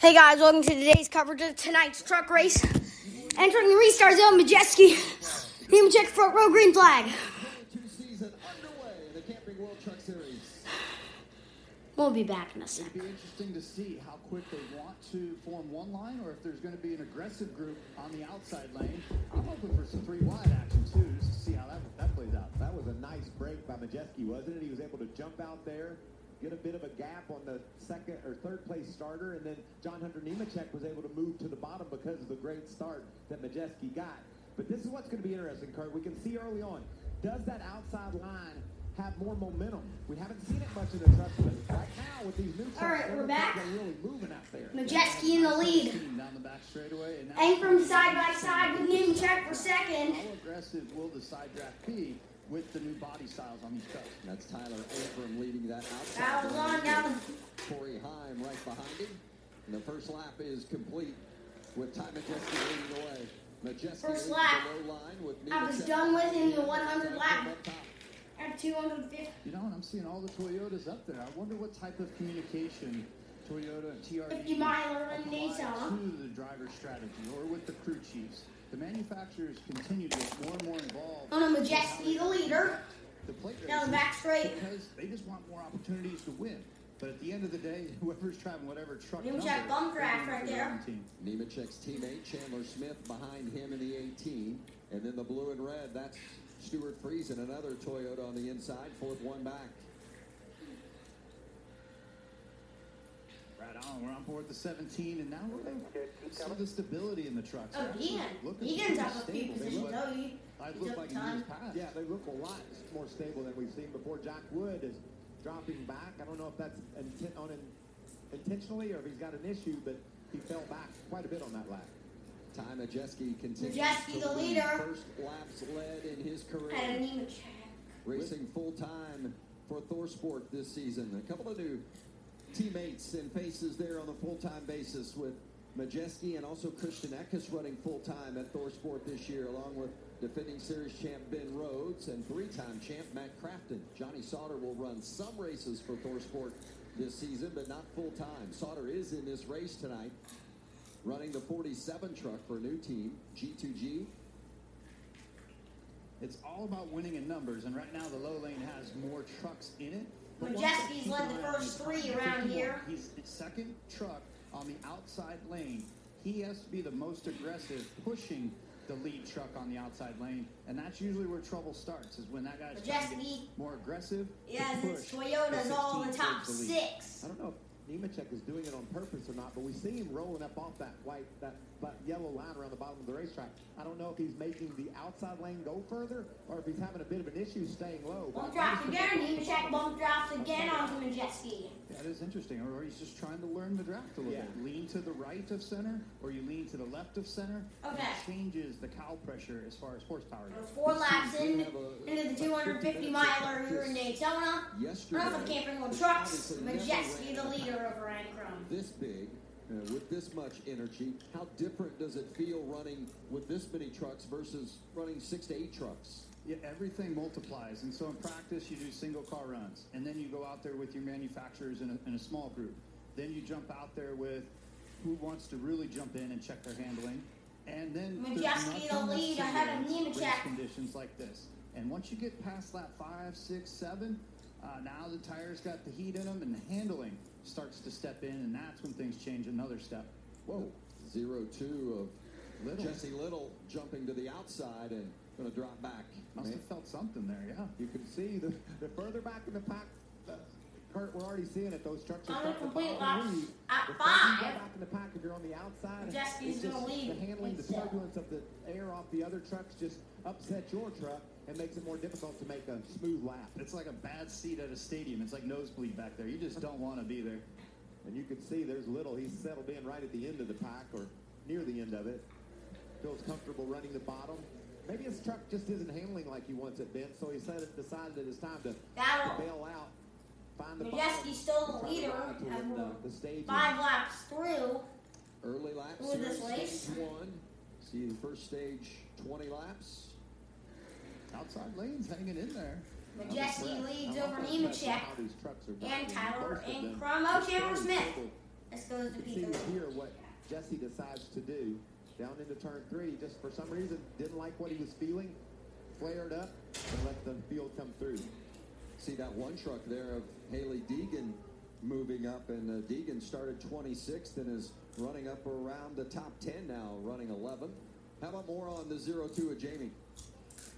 Hey guys, welcome to today's coverage of tonight's truck race. Entering the restart zone, Majeski. Nemechek front row green flag. We'll be back in a sec. It'd be interesting to see how quick they want to form one line or if there's going to be an aggressive group on the outside lane. I'm hoping for some three wide action too, just to see how that, that plays out. That was a nice break by Majeski, wasn't it? He was able to jump out there, get a bit of a gap on the second or third place starter, and then John Hunter Nemechek was able to move to the bottom because of the great start that Majeski got. But this is what's going to be interesting, Kurt. We can see early on, does that outside line have more momentum? We haven't seen it much in the trucks, but right now with these new trucks, All right, we're everything's back. really moving out there. Majeski in the lead. Team down the back straightaway. And now Ankrum side by side with Nemechek for second. How aggressive will the side draft be with the new body styles on these trucks? That's Tyler Ankrum leading that outside. On down. Corey Heim right behind him. And the first lap is complete with Ty Majeski leading the way. Majeski First lap. the low line with I was done with in the 100 lap. At 250. You know, and I'm seeing all the Toyotas up there. I wonder what type of communication Toyota and TRD 50 miler in apply to the driver strategy or with the crew chiefs. The manufacturers continue to get more and more involved. On a Majeski, the leader. The plate Down the back straight. because they just want more opportunities to win. But at the end of the day, whoever's driving whatever truck Nemechek number, bum they're crash going right for there. team. Nemechek's teammate Chandler Smith behind him in the 18. And then the blue and red, that's Stuart Friesen, another Toyota on the inside, fourth one back. Right on. We're on board the 17, and now we're going to see the stability in the trucks. Oh, They're actually Deegan. looking Deegan's pretty up a few positions, look- though. He, I he look like in time. years past. Yeah, they look a lot more stable than we've seen before. Jack Wood is dropping back. I don't know if that's intent on in, intentionally or if he's got an issue, but he fell back quite a bit on that lap. Ty Majeski continues Majeski, to the leader. First laps led in his career. And Nemechek. Racing full time for Thorsport this season. A couple of new teammates and faces there on a full time basis with Majeski and also Christian Eckes running full time at Thorsport this year, along with defending series champ Ben Rhodes and three time champ Matt Crafton. Johnny Sauter will run some races for Thorsport this season, but not full time. Sauter is in this race tonight, running the 47 truck for a new team, G2G. It's all about winning in numbers, and right now the low lane has more trucks in it. Majeski's thing to keep led the first three around here. He's the second truck on the outside lane. He has to be the most aggressive, pushing the lead truck on the outside lane, and that's usually where trouble starts. Is when that guy's Majeski. more aggressive. Yeah, it's push Toyota's the all the 16 top the six. I don't know if Nemechek is doing it on purpose or not, but we see him rolling up off that white, that yellow line around the bottom of the racetrack. I don't know if he's making the outside lane go further or if he's having a bit of an issue staying low. Bump But drops again. noticed him- Nemechek bump drops again onto Majeski. That is interesting. Or, or he's just trying to learn the draft a little Yeah. bit. Lean to the right of center, or you lean to the left of center. Okay. It changes the cow pressure as far as horsepower We're goes. four laps in a- into the 250 50 miler here in Daytona. Yesterday, Run for Camping World Trucks. obviously Majeski, the ran leader over Ankrum. This big, with this much energy, how different does it feel running with this many trucks versus running six to eight trucks? Yeah, everything multiplies. And so in practice, you do single car runs. And then you go out there with your manufacturers in a, in a small group. Then you jump out there with who wants to really jump in and check their handling. And then there's Majeski, the nothing lead that ahead of simulates race Nemechek. conditions like this. And once you get past lap five, six, seven, uh, now the tires got the heat in them and the handling starts to step in. And that's when things change another step. Whoa, zero two of Little. Jesse Little jumping to the outside and going to drop back. Must Man. have felt something there, yeah. You can see the, the further back in the pack, uh, Kurt, we're already seeing it. Those trucks are On starting to complete the lead. at The further five. back in the pack, if you're on the outside, Majeski's it's gonna lead. the handling, the It's, turbulence of the air off the other trucks just upset your truck and makes it more difficult to make a smooth lap. It's like a bad seat at a stadium. It's like nosebleed back there. You just don't want to be there. And you can see there's Little. He's settled in right at the end of the pack or near the end of it. Feels comfortable running the bottom. Maybe his truck just isn't handling like he wants it, Ben, so he said it, decided it is time to, to bail out, find the Majeski's still the bottom, try to leader ride to as win we're the, the stage. five laps through. Early laps here, this race? stage one. See the first stage, 20 laps. Outside lanes hanging in there. Majeski I'm leads over Nemechek how these trucks are and. Tyler and Oh, Chandler Smith. This goes to Pico. here what Jesse decides to do. Down into turn three, just for some reason, didn't like what he was feeling, flared up, and let the field come through. See that one truck there of Hailie Deegan moving up, and uh, Deegan started 26th and is running up around the top 10 now, running 11th. How about more on the 0-2 of Jamie?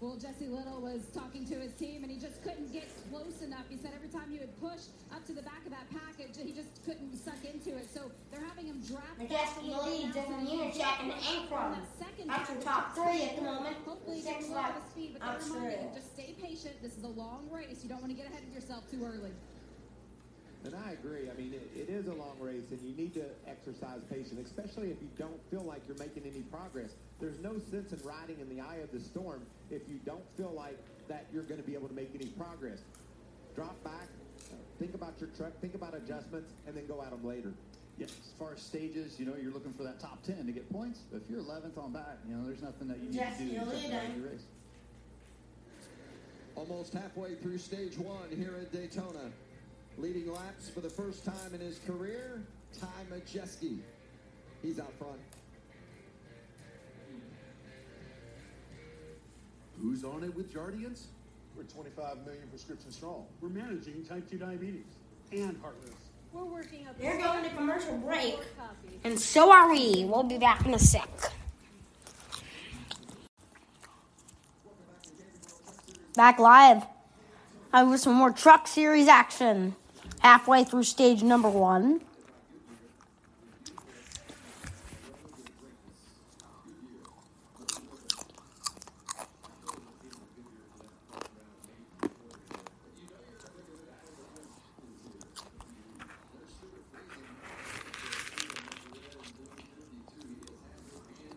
Well, Jesse Little was talking to his team, and he just couldn't get close enough. He said every time you would push up to the back of that package, he just couldn't suck into it. So they're having him draft. Majeski back a little bit leads now, over so he can and Ankrum. That's your top three at the moment. Hopefully, he Six gets a little bit left. of speed, but they're Australia. him just stay patient. This is a long race. You don't want to get ahead of yourself too early. And I agree. I mean, it, it is a long race, and you need to exercise patience, especially if you don't feel like you're making any progress. There's no sense in riding in the eye of the storm if you don't feel like that you're going to be able to make any progress. Drop back, uh, think about your truck, think about adjustments, and then go at them later. Yes, as far as stages, you know, you're looking for that top 10 to get points. But if you're 11th on back, you know, there's nothing that you need Jesse to do to jump leading. out your race. Almost halfway through stage one here at Daytona. Leading laps for the first time in his career, Ty Majeski. He's out front. Who's on it with Jardiance? We're 25 million prescriptions strong. We're managing type 2 diabetes and heart risk. We're working up. They're going to commercial break. And so are we. We'll be back in a sec. Back live. I with some more Truck Series action. Halfway through stage number one.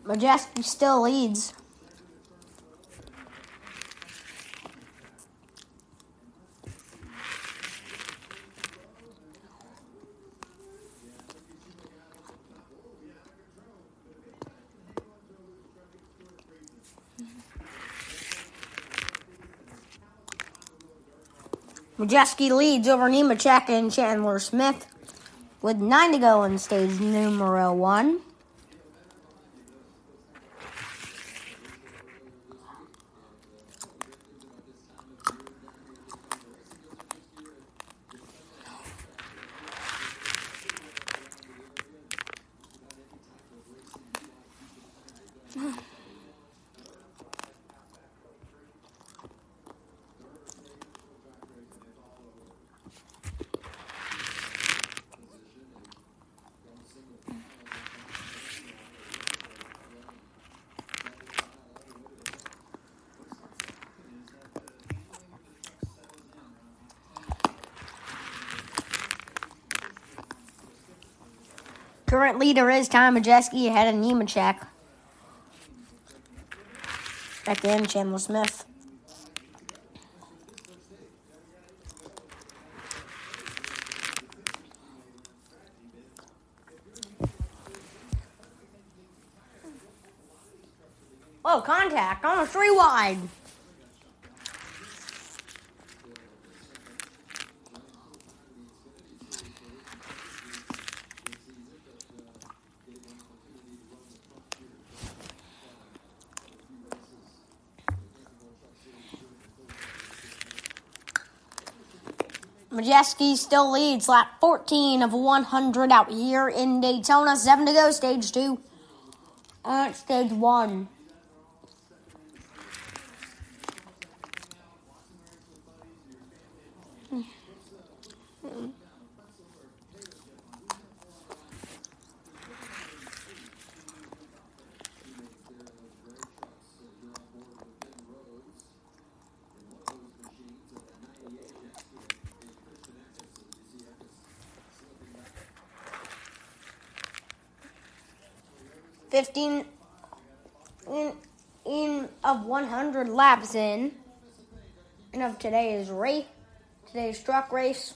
Majeski still leads. Majeski leads over Nemechek and Chandler Smith with nine to go in stage numero one. Current leader is Tom Majeski ahead of Nemechek. Back in, Chandler Smith. Oh, contact. Almost three wide. Majeski still leads lap 14 of 100 out here in Daytona. Seven to go, stage two. Uh, stage one. Fifteen in, in of one hundred laps in, and of today's race, today's truck race.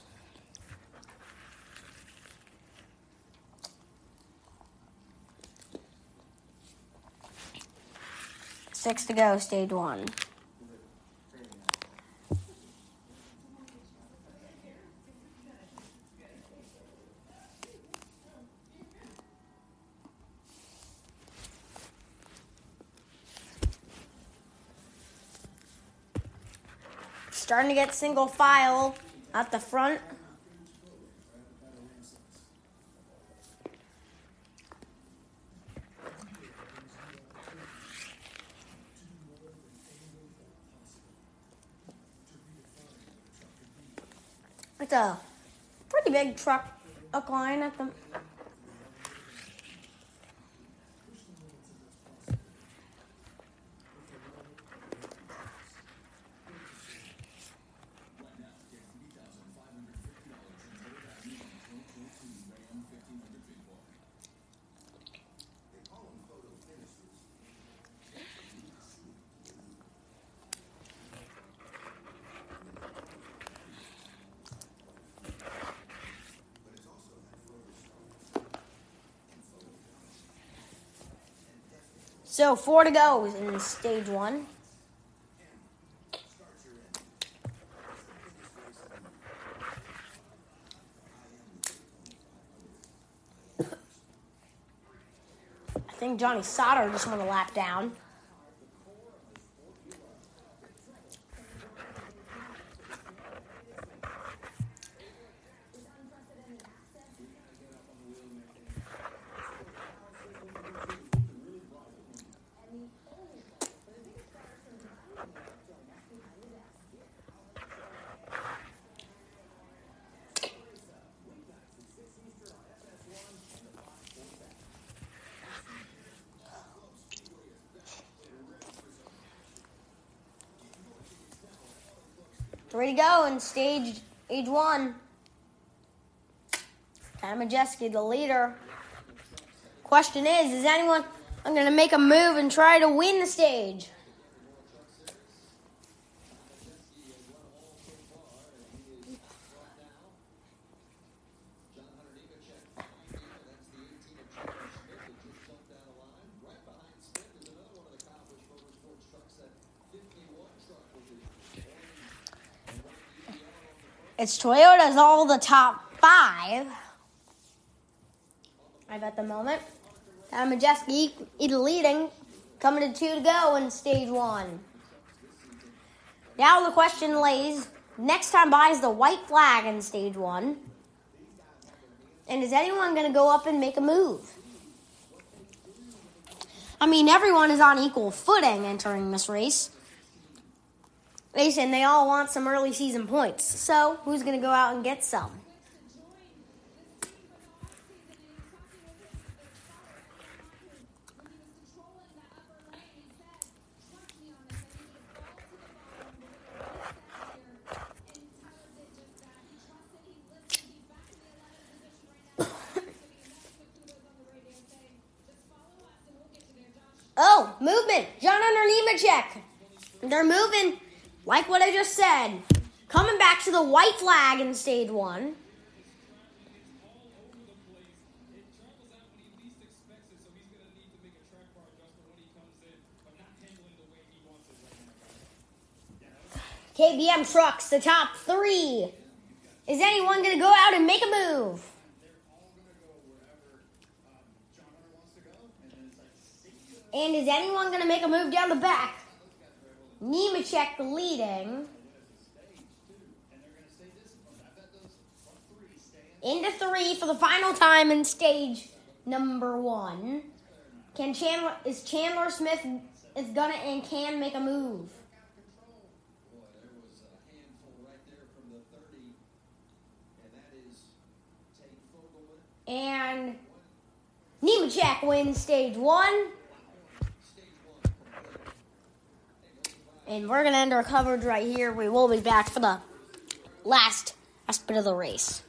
Six to go, stage one. Starting to get single file at the front. It's a pretty big truck line at the So four to go in stage one. I think Johnny Sauter just went a lap down. Three to go in stage age one. Kind Majeski, the leader. Question is, is anyone I'm gonna make a move and try to win the stage? It's Toyota's all the top five. I've at the moment. Adam Majeski leading, coming to two to go in stage one. Now the question lays next time buys the white flag in stage one. And is anyone going to go up and make a move? I mean, everyone is on equal footing entering this race. Listen, they all want some early season points. So, who's going to go out and get some? oh, movement. John Hunter Nemechek. They're moving like what I just said, coming back to the white flag in stage one. KBM trucks, the top three. Is anyone going to go out and make a move? And is anyone going to make a move down the back? Nemechek leading. Into three for the final time in stage number one. Can Chandler is Chandler Smith is gonna and can make a move. And Nemechek wins stage one. And we're going to end our coverage right here. We will be back for the last aspect of the race.